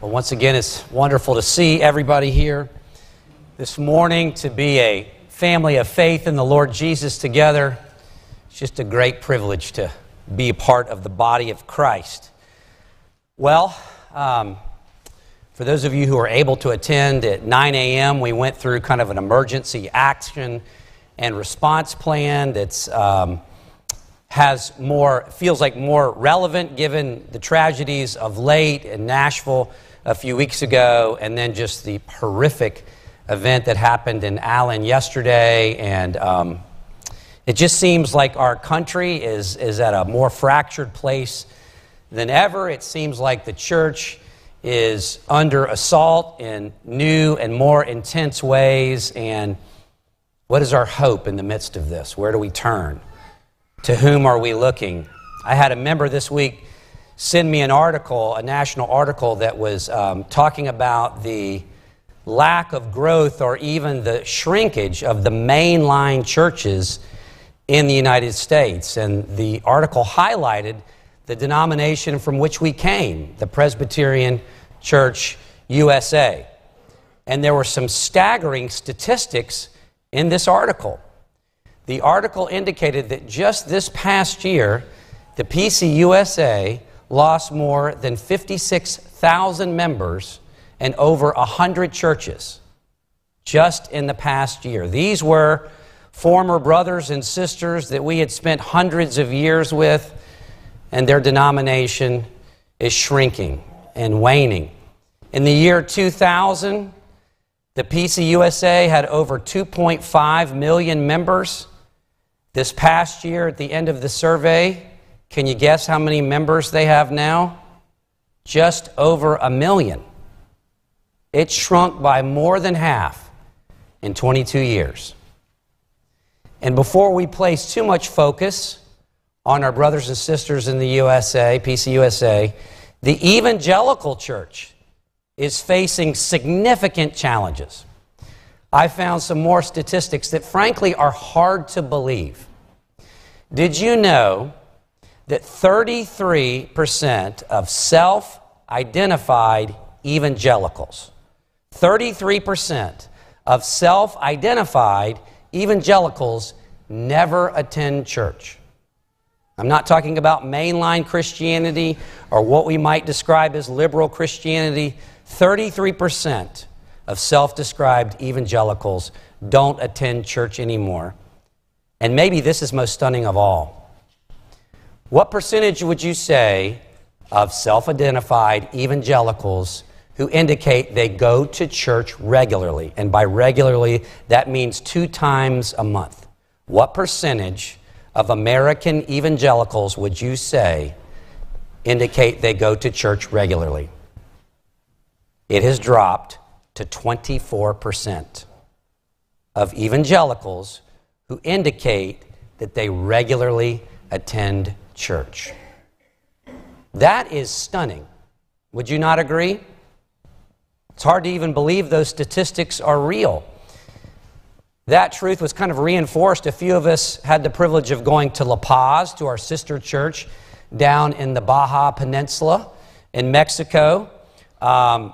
Well, once again, it's wonderful to see everybody here this morning, to be a family of faith in the Lord Jesus together. It's just a great privilege to be a part of the body of Christ. Well, um, for those of you who are able to attend at 9 a.m., we went through kind of an emergency action and response plan that's um, has more feels like more relevant given the tragedies of late in Nashville a few weeks ago, and then just the horrific event that happened in Allen yesterday. And um, it just seems like our country is, is at a more fractured place than ever. It seems like the church is under assault in new and more intense ways. And what is our hope in the midst of this? Where do we turn? To whom are we looking? I had a member this week send me an article, a national article that was um, talking about the lack of growth or even the shrinkage of the mainline churches in the United States. And the article highlighted the denomination from which we came, the Presbyterian Church USA. And there were some staggering statistics in this article. The article indicated that just this past year, the PCUSA lost more than 56,000 members and over 100 churches just in the past year. These were former brothers and sisters that we had spent hundreds of years with, and their denomination is shrinking and waning. In the year 2000, the PCUSA had over 2.5 million members. This past year, at the end of the survey, can you guess how many members they have now? Just over a million. It shrunk by more than half in 22 years. And before we place too much focus on our brothers and sisters in the USA, PCUSA, the evangelical church is facing significant challenges. I found some more statistics that frankly are hard to believe. Did you know that 33% of self identified evangelicals, 33% of self identified evangelicals never attend church. I'm not talking about mainline Christianity or what we might describe as liberal Christianity. 33% of self described evangelicals don't attend church anymore. And maybe this is most stunning of all. What percentage would you say of self identified evangelicals who indicate they go to church regularly? And by regularly, that means two times a month. What percentage of American evangelicals would you say indicate they go to church regularly? It has dropped to 24% of evangelicals who indicate that they regularly attend church. That is stunning. Would you not agree? It's hard to even believe those statistics are real. That truth was kind of reinforced. A few of us had the privilege of going to La Paz, to our sister church down in the Baja Peninsula in Mexico. Um,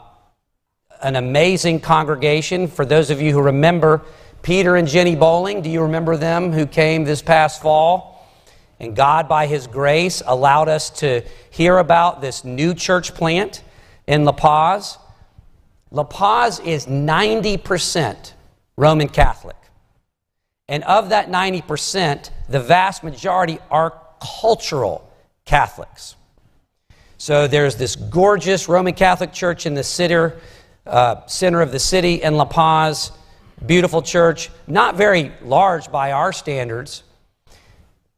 an amazing congregation. For those of you who remember Peter and Jenny Bowling, do you remember them who came this past fall? And God, by His grace, allowed us to hear about this new church plant in La Paz. La Paz is 90% Roman Catholic. And of that 90%, the vast majority are cultural Catholics. So there's this gorgeous Roman Catholic church in the center, uh, center of the city in La Paz. Beautiful church, not very large by our standards,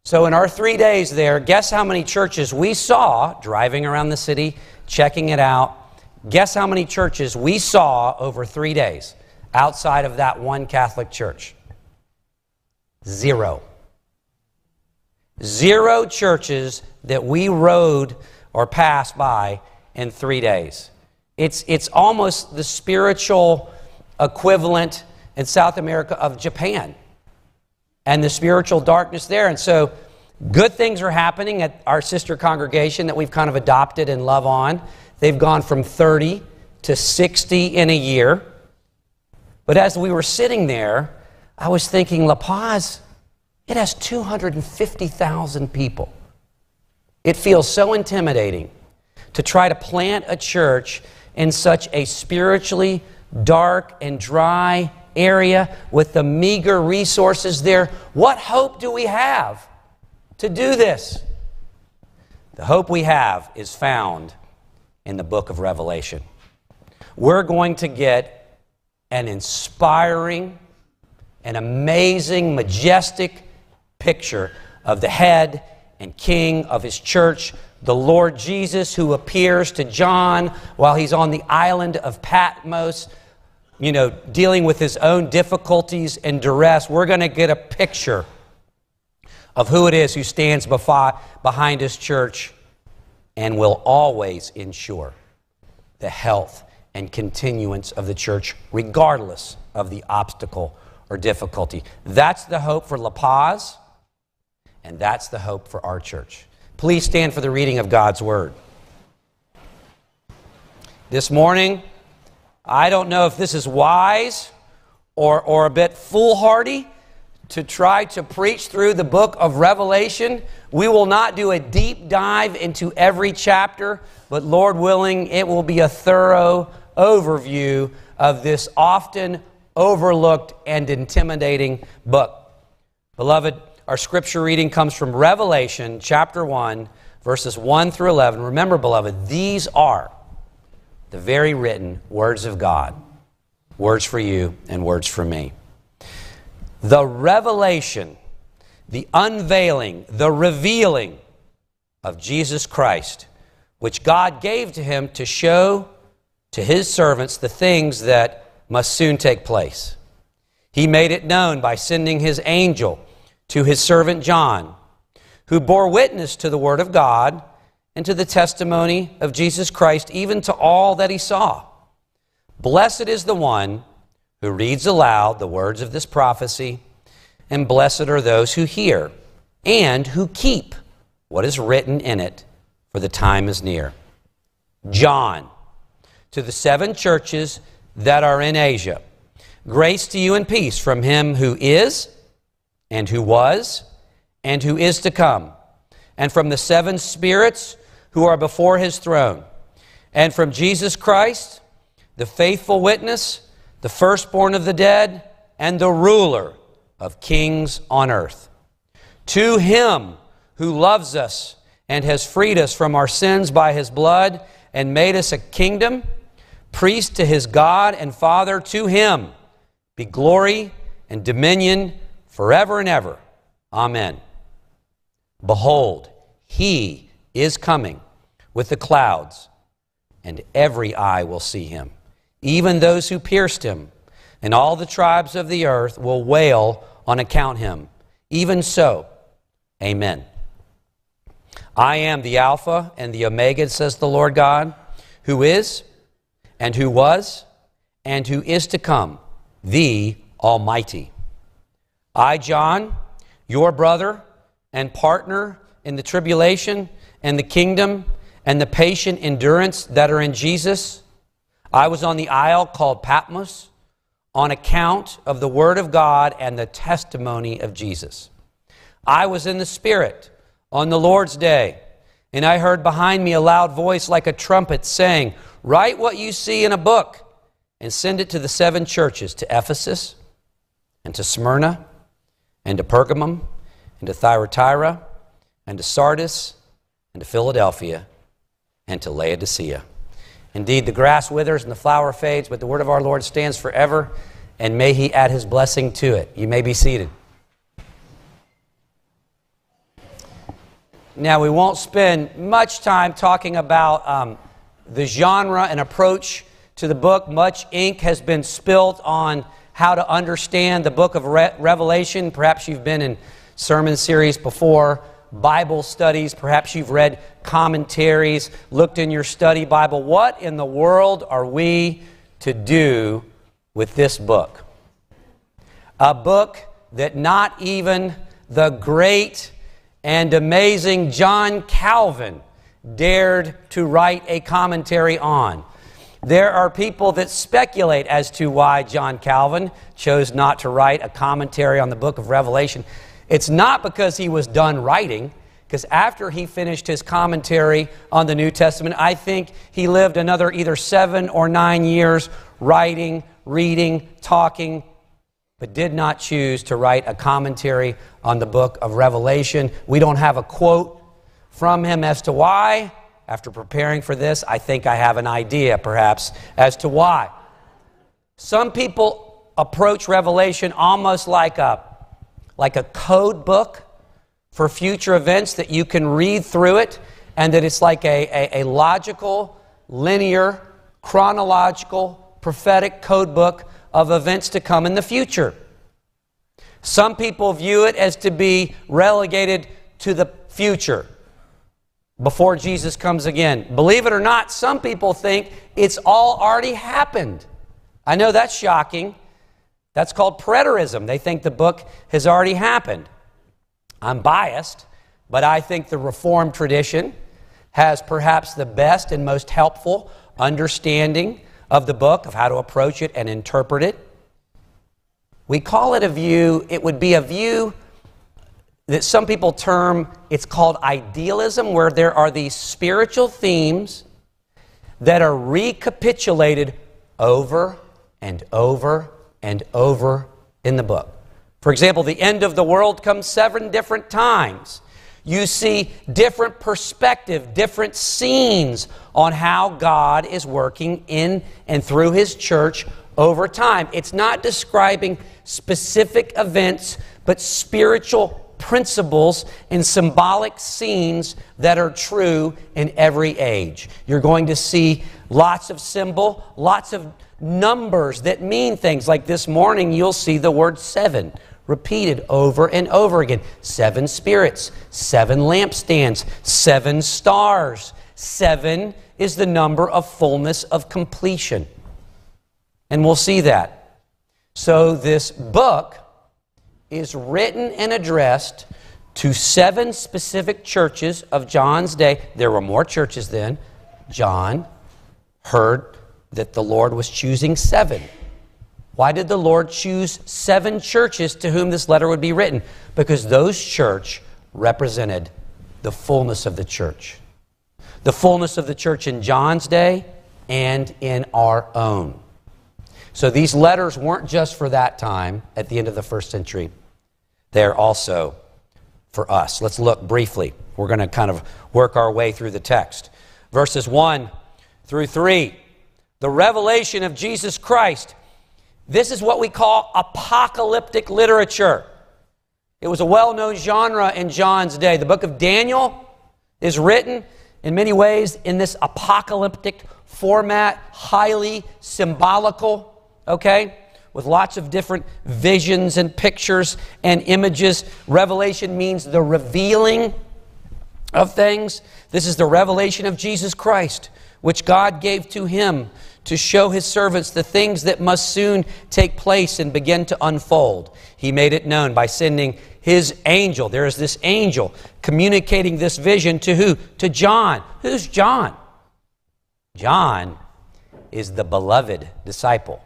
so, in our three days there, guess how many churches we saw driving around the city, checking it out? Guess how many churches we saw over three days outside of that one Catholic church? Zero. Zero churches that we rode or passed by in three days. It's, it's almost the spiritual equivalent in South America of Japan and the spiritual darkness there. And so, good things are happening at our sister congregation that we've kind of adopted and love on. They've gone from 30 to 60 in a year. But as we were sitting there, I was thinking, La Paz, it has 250,000 people. It feels so intimidating to try to plant a church in such a spiritually dark and dry area with the meager resources there. What hope do we have to do this? The hope we have is found in the book of Revelation. We're going to get an inspiring, an amazing, majestic picture of the head and king of his church, the Lord Jesus, who appears to John while he's on the island of Patmos, you know, dealing with his own difficulties and duress. We're going to get a picture of who it is who stands behind his church and will always ensure the health and continuance of the church, regardless of the obstacle or difficulty. That's the hope for La Paz, and that's the hope for our church. Please stand for the reading of God's Word. This morning, I don't know if this is wise or, or a bit foolhardy to try to preach through the book of Revelation. We will not do a deep dive into every chapter, but Lord willing, it will be a thorough overview of this often overlooked and intimidating book. Beloved, our scripture reading comes from Revelation chapter 1, verses 1 through 11. Remember, beloved, these are the very written words of God, words for you and words for me the revelation, the unveiling, the revealing of Jesus Christ, which God gave to him to show to his servants the things that must soon take place. He made it known by sending his angel to his servant John, who bore witness to the word of God and to the testimony of Jesus Christ, even to all that he saw. Blessed is the one who reads aloud the words of this prophecy, and blessed are those who hear and who keep what is written in it, for the time is near. John, to the seven churches that are in Asia, grace to you and peace from him who is, and who was, and who is to come, and from the seven spirits who are before his throne, and from Jesus Christ, the faithful witness the firstborn of the dead, and the ruler of kings on earth. To him who loves us and has freed us from our sins by his blood and made us a kingdom, priest to his God and Father, to him be glory and dominion forever and ever. Amen. Behold, he is coming with the clouds, and every eye will see him even those who pierced him, and all the tribes of the earth will wail on account him. Even so, amen. I am the Alpha and the Omega, says the Lord God, who is, and who was, and who is to come, the Almighty. I, John, your brother and partner in the tribulation and the kingdom and the patient endurance that are in Jesus I was on the isle called Patmos on account of the Word of God and the testimony of Jesus. I was in the Spirit on the Lord's day, and I heard behind me a loud voice like a trumpet saying, Write what you see in a book and send it to the seven churches to Ephesus and to Smyrna and to Pergamum and to Thyatira and to Sardis and to Philadelphia and to Laodicea. Indeed, the grass withers and the flower fades, but the word of our Lord stands forever, and may he add his blessing to it. You may be seated. Now, we won't spend much time talking about um, the genre and approach to the book. Much ink has been spilt on how to understand the book of Re- Revelation. Perhaps you've been in sermon series before. Bible studies. Perhaps you've read commentaries, looked in your study Bible. What in the world are we to do with this book? A book that not even the great and amazing John Calvin dared to write a commentary on. There are people that speculate as to why John Calvin chose not to write a commentary on the book of Revelation. It's not because he was done writing, because after he finished his commentary on the New Testament, I think he lived another either seven or nine years writing, reading, talking, but did not choose to write a commentary on the book of Revelation. We don't have a quote from him as to why. After preparing for this, I think I have an idea, perhaps, as to why. Some people approach Revelation almost like a, like a code book for future events that you can read through it and that it's like a, a, a logical, linear, chronological, prophetic code book of events to come in the future. Some people view it as to be relegated to the future before Jesus comes again. Believe it or not, some people think it's all already happened. I know that's shocking. That's called preterism. They think the book has already happened. I'm biased, but I think the Reformed tradition has perhaps the best and most helpful understanding of the book, of how to approach it and interpret it. We call it a view, it would be a view that some people term, it's called idealism, where there are these spiritual themes that are recapitulated over and over and over in the book. For example, the end of the world comes seven different times. You see different perspective, different scenes on how God is working in and through His church over time. It's not describing specific events, but spiritual principles and symbolic scenes that are true in every age. You're going to see lots of symbol, lots of numbers that mean things. Like this morning, you'll see the word seven repeated over and over again. Seven spirits, seven lampstands, seven stars. Seven is the number of fullness of completion. And we'll see that. So, this book is written and addressed to seven specific churches of John's day. There were more churches then. John heard that the Lord was choosing seven. Why did the Lord choose seven churches to whom this letter would be written? Because those church represented the fullness of the church. The fullness of the church in John's day and in our own. So these letters weren't just for that time at the end of the first century, they're also for us. Let's look briefly. We're going to kind of work our way through the text. Verses 1 through 3. The revelation of Jesus Christ this is what we call apocalyptic literature. It was a well known genre in John's day. The book of Daniel is written in many ways in this apocalyptic format, highly symbolical, okay? With lots of different visions and pictures and images. Revelation means the revealing of things. This is the revelation of Jesus Christ, which God gave to him to show his servants the things that must soon take place and begin to unfold. He made it known by sending his angel. There is this angel communicating this vision to who? To John. Who's John? John is the beloved disciple.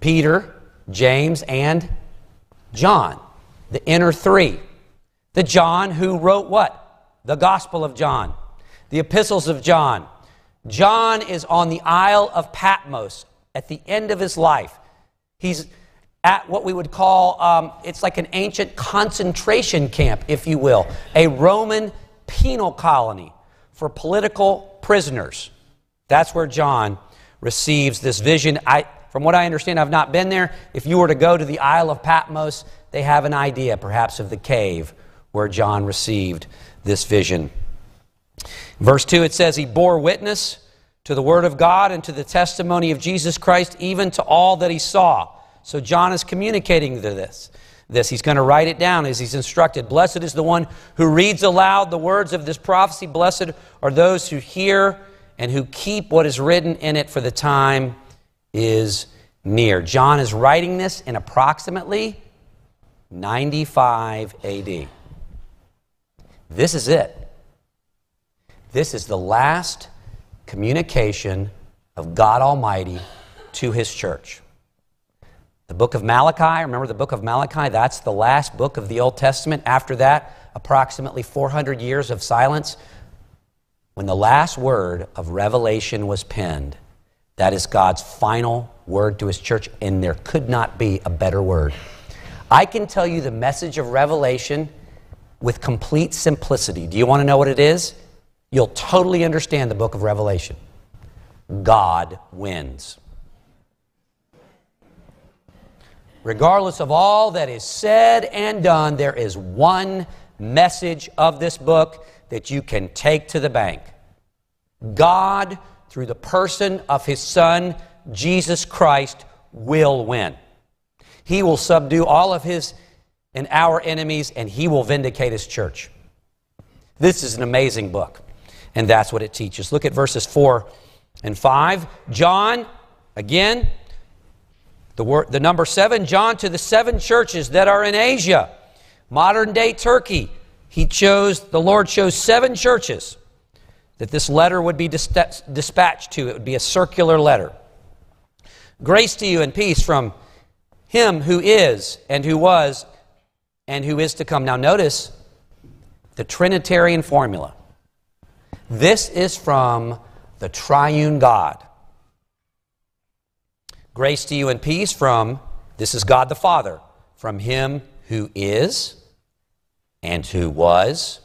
Peter, James, and John, the inner three. The John who wrote what? The Gospel of John, the epistles of John, John is on the Isle of Patmos at the end of his life. He's at what we would call, um, it's like an ancient concentration camp, if you will, a Roman penal colony for political prisoners. That's where John receives this vision. I, from what I understand, I've not been there. If you were to go to the Isle of Patmos, they have an idea, perhaps, of the cave where John received this vision. Verse 2, it says, He bore witness to the Word of God and to the testimony of Jesus Christ, even to all that he saw. So John is communicating this. This he's going to write it down as he's instructed. Blessed is the one who reads aloud the words of this prophecy. Blessed are those who hear and who keep what is written in it, for the time is near. John is writing this in approximately 95 AD. This is it. This is the last communication of God Almighty to his church. The book of Malachi, remember the book of Malachi? That's the last book of the Old Testament. After that, approximately 400 years of silence. When the last word of Revelation was penned, that is God's final word to his church, and there could not be a better word. I can tell you the message of Revelation with complete simplicity. Do you want to know what it is? You'll totally understand the book of Revelation. God wins. Regardless of all that is said and done, there is one message of this book that you can take to the bank. God, through the person of His Son, Jesus Christ, will win. He will subdue all of His and our enemies, and He will vindicate His church. This is an amazing book, and that's what it teaches. Look at verses 4 and 5. John, again, the, word, the number 7, John to the seven churches that are in Asia, modern day Turkey. He chose, the Lord chose seven churches that this letter would be dispatched to. It would be a circular letter. Grace to you and peace from him who is, and who was, and who is to come. Now, notice the Trinitarian formula. This is from the triune God. Grace to you and peace from, this is God the Father, from Him who is, and who was,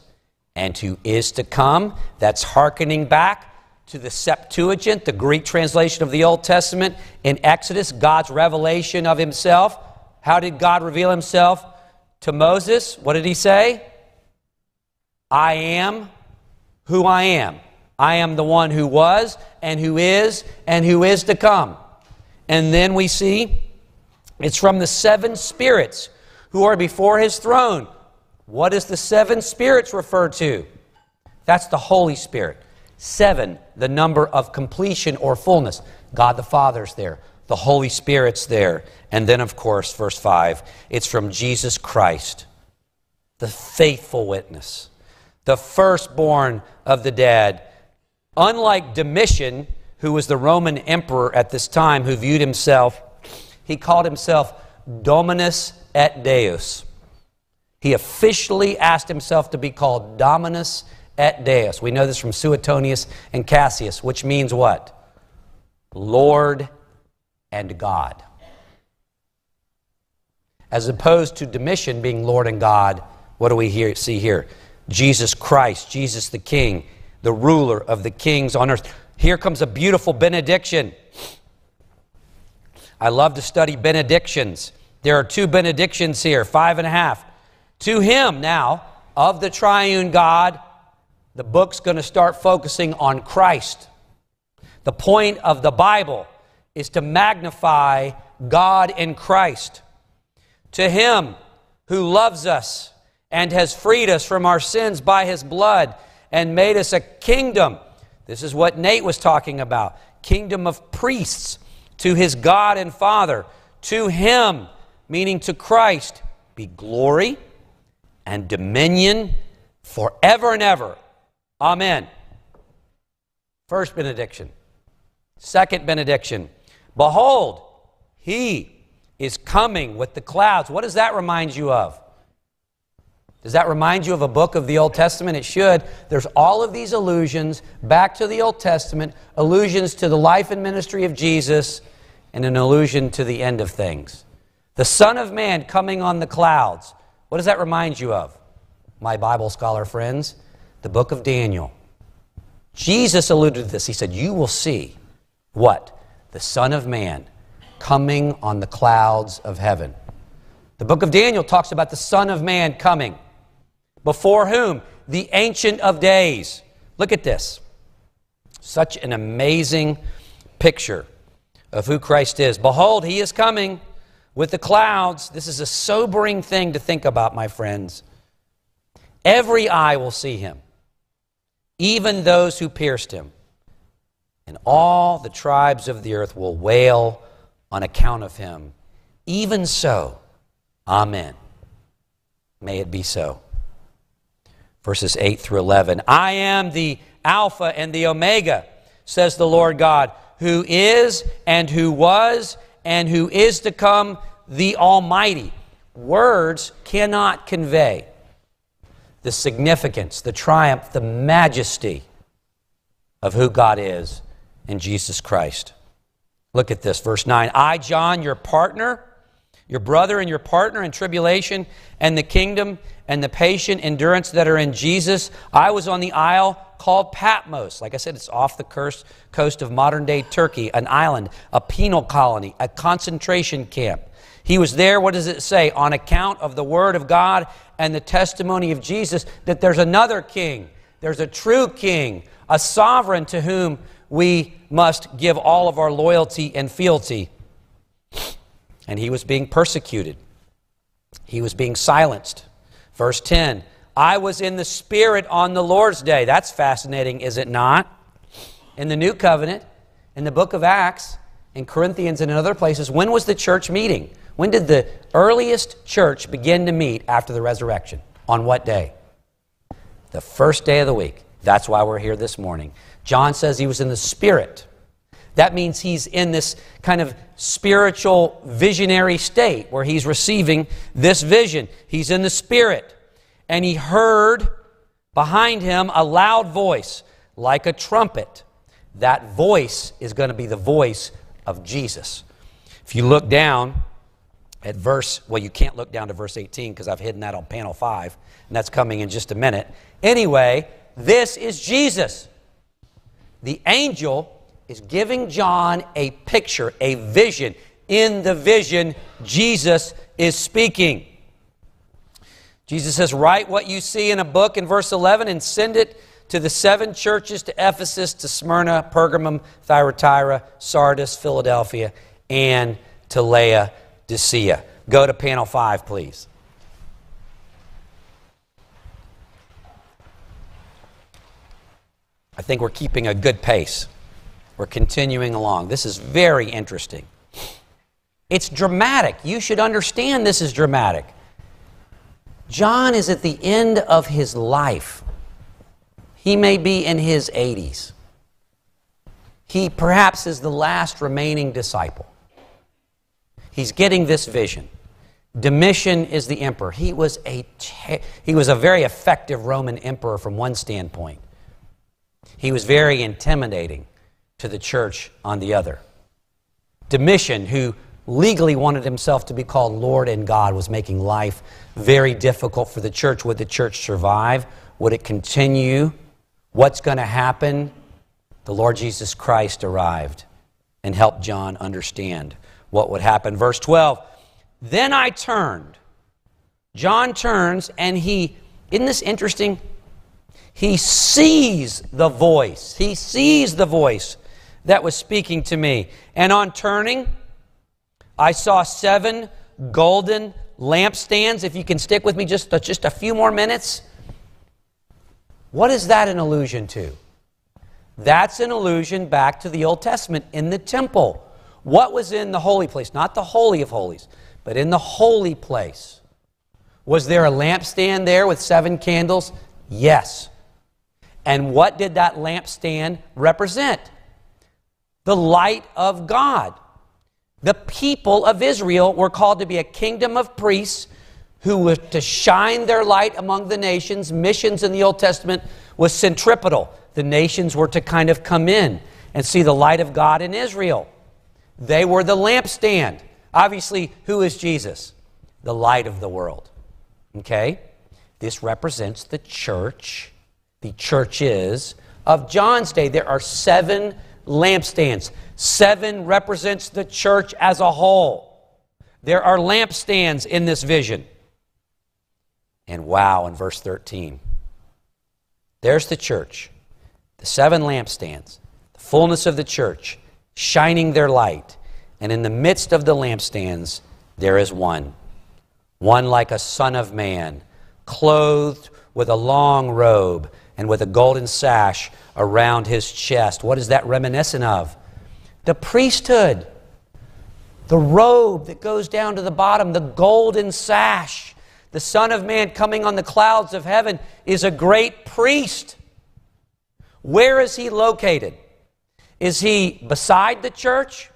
and who is to come. That's hearkening back to the Septuagint, the Greek translation of the Old Testament. In Exodus, God's revelation of Himself. How did God reveal Himself to Moses? What did He say? I am who I am. I am the one who was, and who is, and who is to come. And then we see it's from the seven spirits who are before his throne. What does the seven spirits refer to? That's the Holy Spirit. Seven, the number of completion or fullness. God the Father's there. The Holy Spirit's there. And then, of course, verse 5, it's from Jesus Christ, the faithful witness, the firstborn of the dead Unlike Domitian, who was the Roman emperor at this time, who viewed himself, he called himself Dominus et Deus. He officially asked himself to be called Dominus et Deus. We know this from Suetonius and Cassius, which means what? Lord and God. As opposed to Domitian being Lord and God, what do we hear, see here? Jesus Christ, Jesus the King the ruler of the kings on earth. Here comes a beautiful benediction. I love to study benedictions. There are two benedictions here, five and a half. To him now, of the triune God, the book's going to start focusing on Christ. The point of the Bible is to magnify God in Christ. To him who loves us and has freed us from our sins by his blood and made us a kingdom. This is what Nate was talking about kingdom of priests to his God and Father. To him, meaning to Christ, be glory and dominion forever and ever. Amen. First benediction. Second benediction. Behold, he is coming with the clouds. What does that remind you of? Does that remind you of a book of the Old Testament? It should. There's all of these allusions back to the Old Testament, allusions to the life and ministry of Jesus, and an allusion to the end of things. The Son of Man coming on the clouds. What does that remind you of, my Bible scholar friends? The book of Daniel. Jesus alluded to this. He said, You will see what? The Son of Man coming on the clouds of heaven. The book of Daniel talks about the Son of Man coming. Before whom? The Ancient of Days. Look at this. Such an amazing picture of who Christ is. Behold, he is coming with the clouds. This is a sobering thing to think about, my friends. Every eye will see him, even those who pierced him. And all the tribes of the earth will wail on account of him. Even so, Amen. May it be so verses 8 through 11. I am the Alpha and the Omega, says the Lord God, who is and who was and who is to come, the Almighty. Words cannot convey the significance, the triumph, the majesty of who God is in Jesus Christ. Look at this, verse 9. I, John, your partner, your brother and your partner in tribulation and the kingdom and the patient endurance that are in Jesus. I was on the isle called Patmos. Like I said, it's off the coast of modern day Turkey, an island, a penal colony, a concentration camp. He was there, what does it say? On account of the word of God and the testimony of Jesus, that there's another king, there's a true king, a sovereign to whom we must give all of our loyalty and fealty. And he was being persecuted, he was being silenced. Verse 10 I was in the Spirit on the Lord's day. That's fascinating, is it not? In the New Covenant, in the book of Acts, in Corinthians, and in other places, when was the church meeting? When did the earliest church begin to meet after the resurrection? On what day? The first day of the week. That's why we're here this morning. John says he was in the Spirit. That means he's in this kind of spiritual visionary state where he's receiving this vision. He's in the Spirit. And he heard behind him a loud voice like a trumpet. That voice is going to be the voice of Jesus. If you look down at verse, well, you can't look down to verse 18 because I've hidden that on panel 5, and that's coming in just a minute. Anyway, this is Jesus. The angel is giving John a picture, a vision. In the vision, Jesus is speaking. Jesus says, Write what you see in a book in verse 11 and send it to the seven churches to Ephesus, to Smyrna, Pergamum, Thyatira, Sardis, Philadelphia, and to Laodicea. Go to panel 5, please. I think we're keeping a good pace. We're continuing along. This is very interesting. It's dramatic. You should understand this is dramatic. John is at the end of his life. He may be in his 80s. He perhaps is the last remaining disciple. He's getting this vision. Domitian is the emperor. He was a, he was a very effective Roman emperor from one standpoint. He was very intimidating to the church on the other. Domitian, who legally wanted himself to be called Lord and God, was making life very difficult for the church. Would the church survive? Would it continue? What's going to happen? The Lord Jesus Christ arrived and helped John understand what would happen. Verse 12 Then I turned. John turns and he, isn't this interesting? He sees the voice. He sees the voice that was speaking to me. And on turning, I saw seven golden lampstands. If you can stick with me just, uh, just a few more minutes. What is that an allusion to? That's an allusion back to the Old Testament in the temple. What was in the holy place? Not the Holy of Holies, but in the holy place. Was there a lampstand there with seven candles? Yes. And what did that lampstand represent? The light of God. The people of Israel were called to be a kingdom of priests who were to shine their light among the nations. Missions in the Old Testament was centripetal. The nations were to kind of come in and see the light of God in Israel. They were the lampstand. Obviously, who is Jesus? The light of the world. Okay? This represents the church the churches of John's day. There are seven lampstands. Seven represents the church as a whole. There are lampstands in this vision. And wow, in verse 13, there's the church, the seven lampstands, the fullness of the church, shining their light. And in the midst of the lampstands, there is one, one like a son of man, clothed with a long robe and with a golden sash around his chest. What is that reminiscent of? The priesthood, the robe that goes down to the bottom, the golden sash. The Son of Man coming on the clouds of heaven is a great priest. Where is he located? Is he beside the church?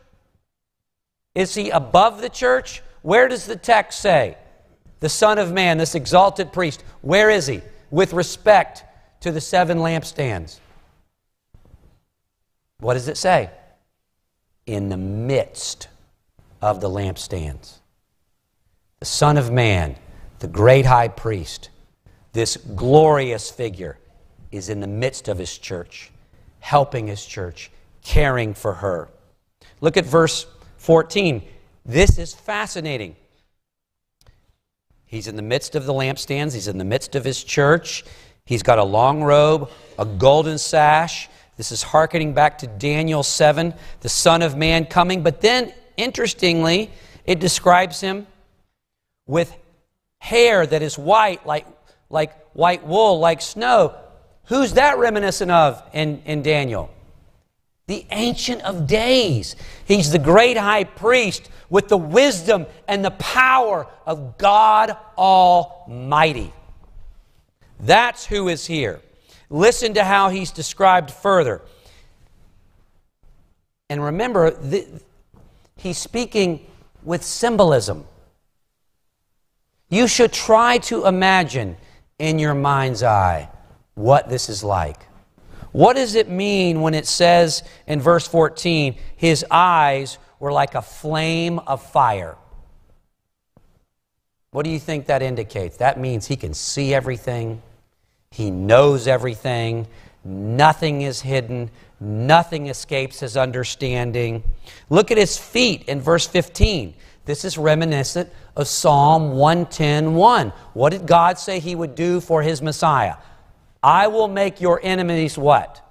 Is he above the church? Where does the text say? The Son of Man, this exalted priest, where is he with respect to the seven lampstands? What does it say? In the midst of the lampstands. The Son of Man, the great high priest, this glorious figure, is in the midst of his church, helping his church, caring for her. Look at verse 14. This is fascinating. He's in the midst of the lampstands, he's in the midst of his church. He's got a long robe, a golden sash. This is hearkening back to Daniel 7, the Son of Man coming. But then, interestingly, it describes him with hair that is white, like, like white wool, like snow. Who's that reminiscent of in, in Daniel? The Ancient of Days. He's the great high priest with the wisdom and the power of God Almighty. That's who is here. Listen to how he's described further. And remember, the, he's speaking with symbolism. You should try to imagine in your mind's eye what this is like. What does it mean when it says in verse 14, his eyes were like a flame of fire? What do you think that indicates? That means he can see everything, he knows everything, nothing is hidden, nothing escapes his understanding. Look at his feet in verse 15. This is reminiscent of Psalm 110:1. What did God say he would do for his Messiah? I will make your enemies what?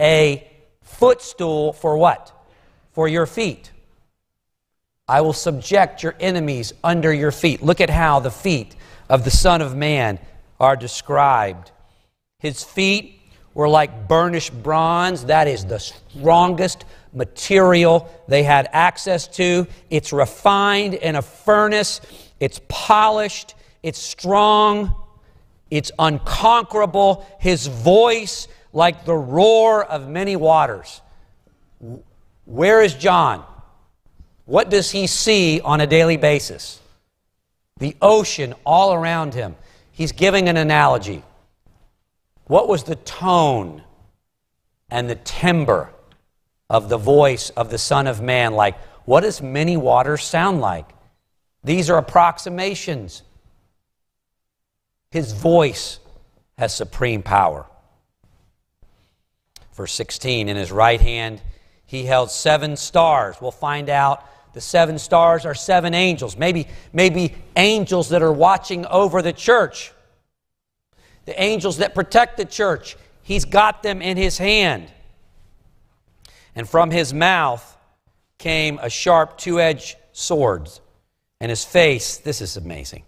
A footstool for what? For your feet. I will subject your enemies under your feet. Look at how the feet of the Son of Man are described. His feet were like burnished bronze. That is the strongest material they had access to. It's refined in a furnace, it's polished, it's strong. It's unconquerable. His voice, like the roar of many waters. Where is John? What does he see on a daily basis? The ocean all around him. He's giving an analogy. What was the tone and the timbre of the voice of the Son of Man like? What does many waters sound like? These are approximations. His voice has supreme power. Verse 16 In his right hand, he held seven stars. We'll find out the seven stars are seven angels, maybe, maybe angels that are watching over the church, the angels that protect the church. He's got them in his hand. And from his mouth came a sharp two edged sword. And his face, this is amazing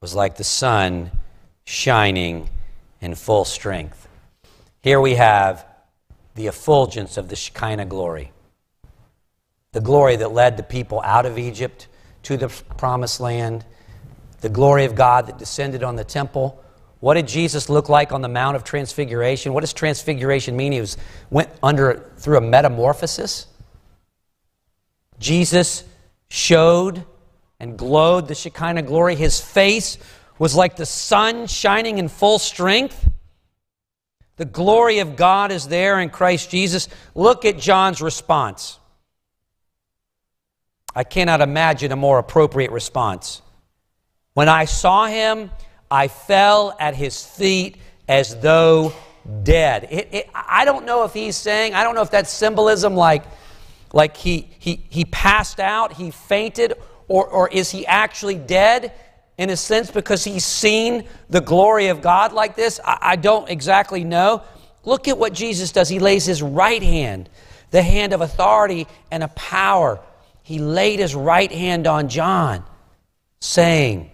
was like the sun shining in full strength. Here we have the effulgence of the Shekinah glory, the glory that led the people out of Egypt to the promised land, the glory of God that descended on the temple. What did Jesus look like on the Mount of Transfiguration? What does transfiguration mean? He was, went under through a metamorphosis. Jesus showed and glowed the Shekinah glory. His face was like the sun shining in full strength. The glory of God is there in Christ Jesus. Look at John's response. I cannot imagine a more appropriate response. When I saw him, I fell at his feet as though dead. It, it, I don't know if he's saying, I don't know if that's symbolism like, like he, he, he passed out, he fainted, or, or is he actually dead in a sense because he's seen the glory of God like this? I, I don't exactly know. Look at what Jesus does. He lays his right hand, the hand of authority and a power. He laid his right hand on John, saying,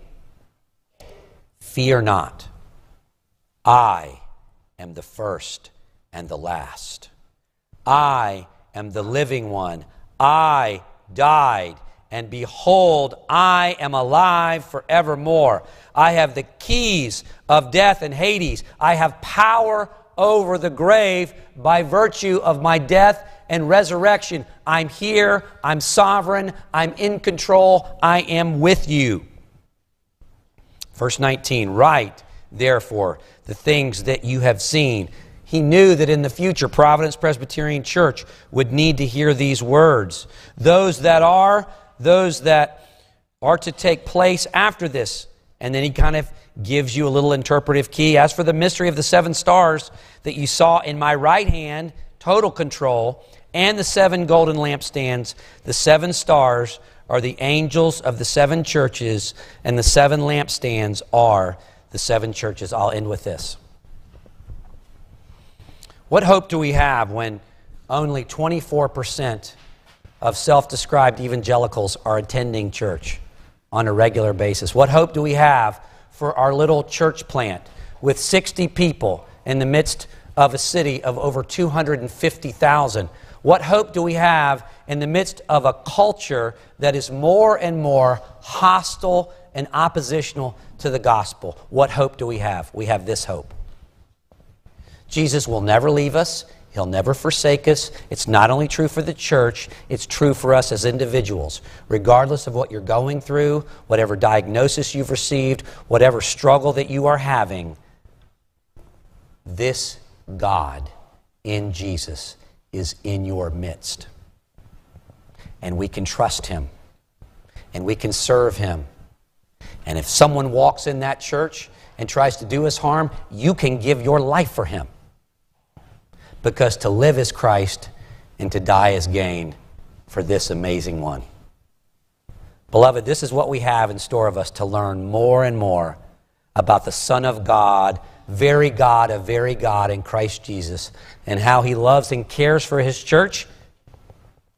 Fear not. I am the first and the last. I am the living one. I died and behold, I am alive forevermore. I have the keys of death and Hades. I have power over the grave by virtue of my death and resurrection. I'm here, I'm sovereign, I'm in control, I am with you. Verse 19, write, therefore, the things that you have seen. He knew that in the future, Providence Presbyterian Church would need to hear these words. Those that are, those that are to take place after this. And then he kind of gives you a little interpretive key. As for the mystery of the seven stars that you saw in my right hand, total control, and the seven golden lampstands, the seven stars are the angels of the seven churches, and the seven lampstands are the seven churches. I'll end with this. What hope do we have when only 24% of self described evangelicals are attending church on a regular basis? What hope do we have for our little church plant with 60 people in the midst of a city of over 250,000? What hope do we have in the midst of a culture that is more and more hostile and oppositional to the gospel? What hope do we have? We have this hope. Jesus will never leave us. He'll never forsake us. It's not only true for the church, it's true for us as individuals. Regardless of what you're going through, whatever diagnosis you've received, whatever struggle that you are having, this God in Jesus is in your midst. And we can trust Him. And we can serve Him. And if someone walks in that church and tries to do us harm, you can give your life for Him. Because to live is Christ and to die is gain for this amazing one. Beloved, this is what we have in store of us to learn more and more about the Son of God very God of very God in Christ Jesus, and how he loves and cares for his church,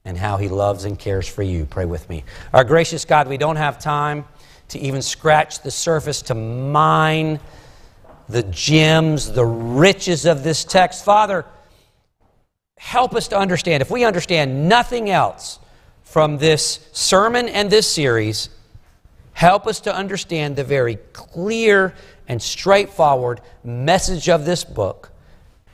and how he loves and cares for you. Pray with me. Our gracious God, we don't have time to even scratch the surface to mine the gems, the riches of this text. Father, help us to understand. If we understand nothing else from this sermon and this series, help us to understand the very clear and straightforward message of this book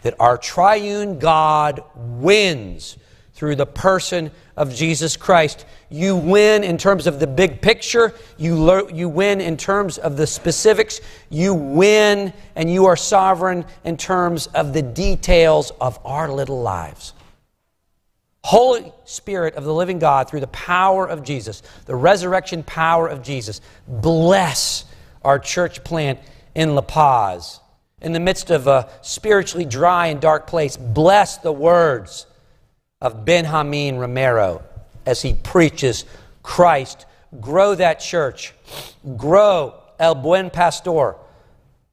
that our triune God wins through the person of Jesus Christ. You win in terms of the big picture, you, lo- you win in terms of the specifics, you win and you are sovereign in terms of the details of our little lives. Holy Spirit of the living God, through the power of Jesus, the resurrection power of Jesus, bless our church plant in La Paz, in the midst of a spiritually dry and dark place, bless the words of Benjamin Romero as he preaches Christ. Grow that church. Grow El Buen Pastor.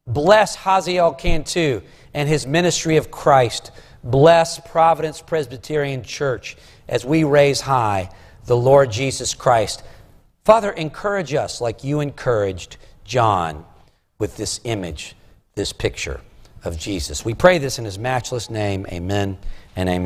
Bless Haziel Cantu and his ministry of Christ. Bless Providence Presbyterian Church as we raise high the Lord Jesus Christ. Father, encourage us like you encouraged John with this image, this picture of Jesus. We pray this in his matchless name. Amen and amen.